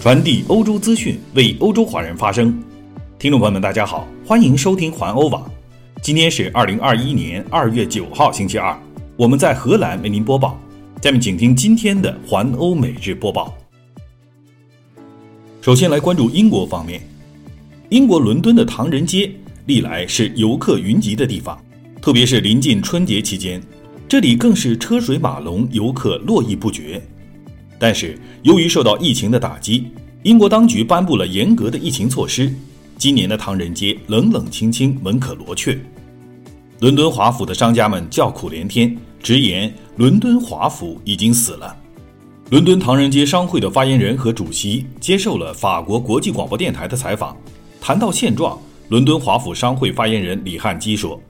传递欧洲资讯，为欧洲华人发声。听众朋友们，大家好，欢迎收听环欧网。今天是二零二一年二月九号，星期二，我们在荷兰为您播报。下面请听今天的环欧每日播报。首先来关注英国方面，英国伦敦的唐人街历来是游客云集的地方，特别是临近春节期间，这里更是车水马龙，游客络绎不绝。但是，由于受到疫情的打击，英国当局颁布了严格的疫情措施。今年的唐人街冷冷清清，门可罗雀。伦敦华府的商家们叫苦连天，直言伦敦华府已经死了。伦敦唐人街商会的发言人和主席接受了法国国际广播电台的采访，谈到现状，伦敦华府商会发言人李汉基说：“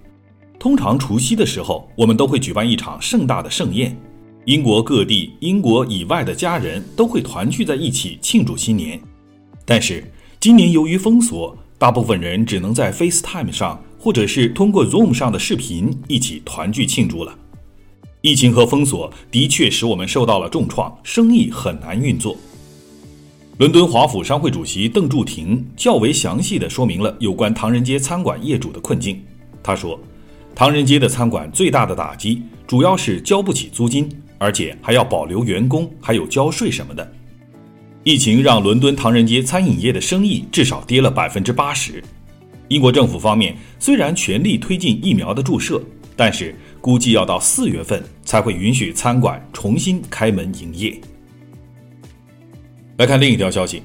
通常除夕的时候，我们都会举办一场盛大的盛宴。”英国各地、英国以外的家人都会团聚在一起庆祝新年，但是今年由于封锁，大部分人只能在 FaceTime 上或者是通过 Zoom 上的视频一起团聚庆祝了。疫情和封锁的确使我们受到了重创，生意很难运作。伦敦华府商会主席邓柱廷较为详细地说明了有关唐人街餐馆业主的困境。他说，唐人街的餐馆最大的打击主要是交不起租金。而且还要保留员工，还有交税什么的。疫情让伦敦唐人街餐饮业的生意至少跌了百分之八十。英国政府方面虽然全力推进疫苗的注射，但是估计要到四月份才会允许餐馆重新开门营业。来看另一条消息，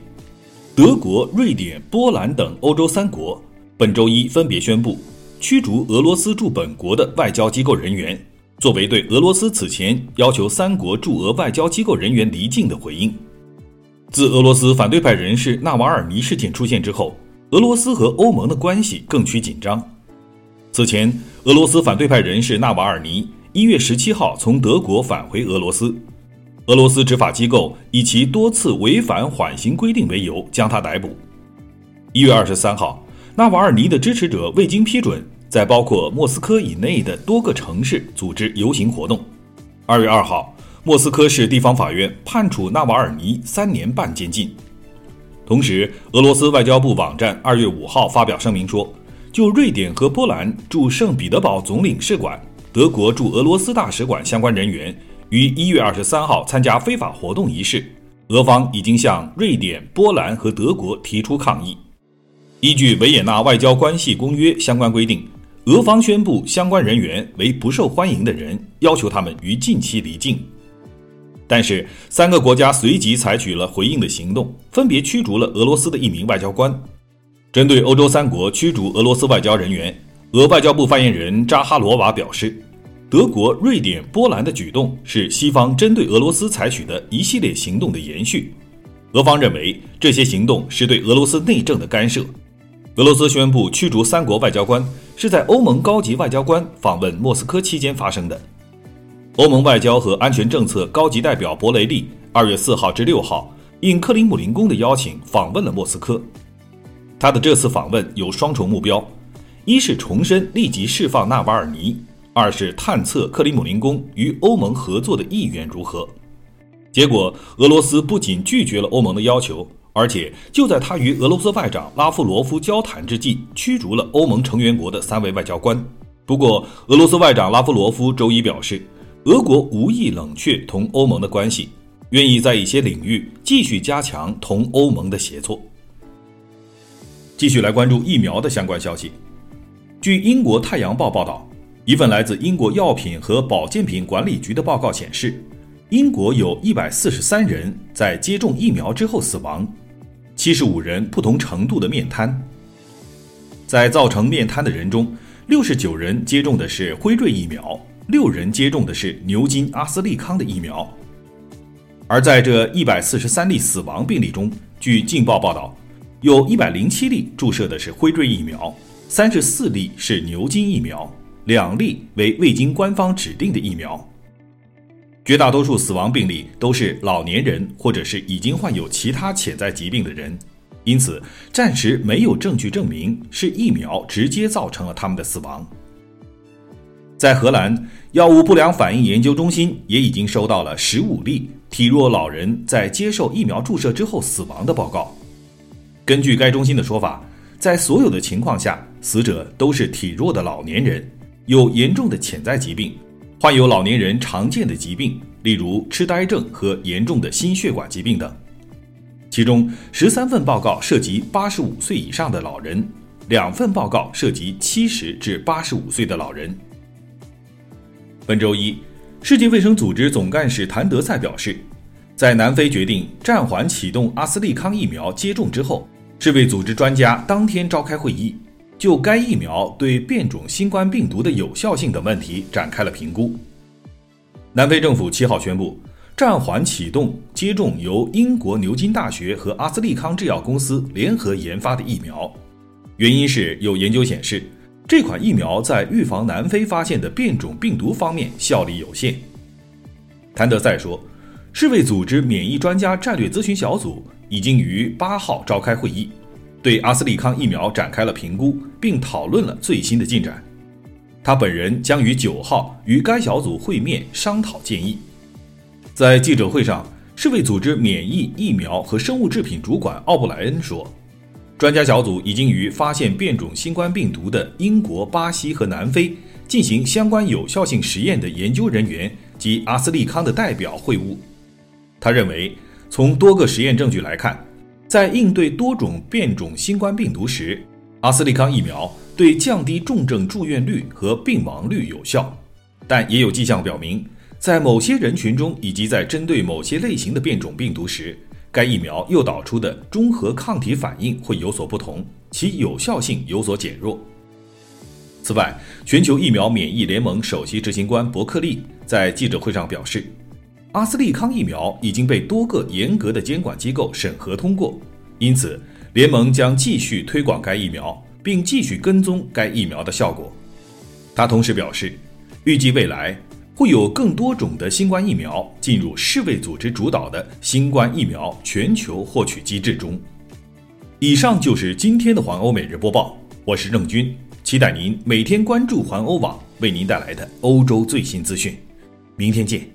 德国、瑞典、波兰等欧洲三国本周一分别宣布驱逐俄罗斯驻本国的外交机构人员。作为对俄罗斯此前要求三国驻俄外交机构人员离境的回应，自俄罗斯反对派人士纳瓦尔尼事件出现之后，俄罗斯和欧盟的关系更趋紧张。此前，俄罗斯反对派人士纳瓦尔尼一月十七号从德国返回俄罗斯，俄罗斯执法机构以其多次违反缓刑规定为由将他逮捕。一月二十三号，纳瓦尔尼的支持者未经批准。在包括莫斯科以内的多个城市组织游行活动。二月二号，莫斯科市地方法院判处纳瓦尔尼三年半监禁。同时，俄罗斯外交部网站二月五号发表声明说，就瑞典和波兰驻圣彼得堡总领事馆、德国驻俄罗斯大使馆相关人员于一月二十三号参加非法活动一事，俄方已经向瑞典、波兰和德国提出抗议。依据维也纳外交关系公约相关规定。俄方宣布相关人员为不受欢迎的人，要求他们于近期离境。但是，三个国家随即采取了回应的行动，分别驱逐了俄罗斯的一名外交官。针对欧洲三国驱逐俄罗斯外交人员，俄外交部发言人扎哈罗娃表示，德国、瑞典、波兰的举动是西方针对俄罗斯采取的一系列行动的延续。俄方认为，这些行动是对俄罗斯内政的干涉。俄罗斯宣布驱逐三国外交官。是在欧盟高级外交官访问莫斯科期间发生的。欧盟外交和安全政策高级代表博雷利二月四号至六号应克里姆林宫的邀请访问了莫斯科。他的这次访问有双重目标：一是重申立即释放纳瓦尔尼；二是探测克里姆林宫与欧盟合作的意愿如何。结果，俄罗斯不仅拒绝了欧盟的要求。而且就在他与俄罗斯外长拉夫罗夫交谈之际，驱逐了欧盟成员国的三位外交官。不过，俄罗斯外长拉夫罗夫周一表示，俄国无意冷却同欧盟的关系，愿意在一些领域继续加强同欧盟的协作。继续来关注疫苗的相关消息。据英国《太阳报》报道，一份来自英国药品和保健品管理局的报告显示，英国有一百四十三人在接种疫苗之后死亡。七十五人不同程度的面瘫，在造成面瘫的人中，六十九人接种的是辉瑞疫苗，六人接种的是牛津阿斯利康的疫苗。而在这一百四十三例死亡病例中，据《镜报》报道，有一百零七例注射的是辉瑞疫苗，三十四例是牛津疫苗，两例为未经官方指定的疫苗。绝大多数死亡病例都是老年人或者是已经患有其他潜在疾病的人，因此暂时没有证据证明是疫苗直接造成了他们的死亡。在荷兰，药物不良反应研究中心也已经收到了十五例体弱老人在接受疫苗注射之后死亡的报告。根据该中心的说法，在所有的情况下，死者都是体弱的老年人，有严重的潜在疾病，患有老年人常见的疾病，例如痴呆症和严重的心血管疾病等。其中，十三份报告涉及八十五岁以上的老人，两份报告涉及七十至八十五岁的老人。本周一，世界卫生组织总干事谭德赛表示，在南非决定暂缓启动阿斯利康疫苗接种之后，世卫组织专家当天召开会议，就该疫苗对变种新冠病毒的有效性等问题展开了评估。南非政府七号宣布。暂缓启动接种由英国牛津大学和阿斯利康制药公司联合研发的疫苗，原因是有研究显示，这款疫苗在预防南非发现的变种病毒方面效力有限。谭德赛说，世卫组织免疫专家战略咨询小组已经于八号召开会议，对阿斯利康疫苗展开了评估，并讨论了最新的进展。他本人将于九号与该小组会面商讨建议。在记者会上，世卫组织免疫疫苗和生物制品主管奥布莱恩说，专家小组已经与发现变种新冠病毒的英国、巴西和南非进行相关有效性实验的研究人员及阿斯利康的代表会晤。他认为，从多个实验证据来看，在应对多种变种新冠病毒时，阿斯利康疫苗对降低重症住院率和病亡率有效，但也有迹象表明。在某些人群中，以及在针对某些类型的变种病毒时，该疫苗诱导出的中和抗体反应会有所不同，其有效性有所减弱。此外，全球疫苗免疫联盟首席执行官伯克利在记者会上表示，阿斯利康疫苗已经被多个严格的监管机构审核通过，因此联盟将继续推广该疫苗，并继续跟踪该疫苗的效果。他同时表示，预计未来。会有更多种的新冠疫苗进入世卫组织主导的新冠疫苗全球获取机制中。以上就是今天的环欧每日播报，我是郑军，期待您每天关注环欧网为您带来的欧洲最新资讯。明天见。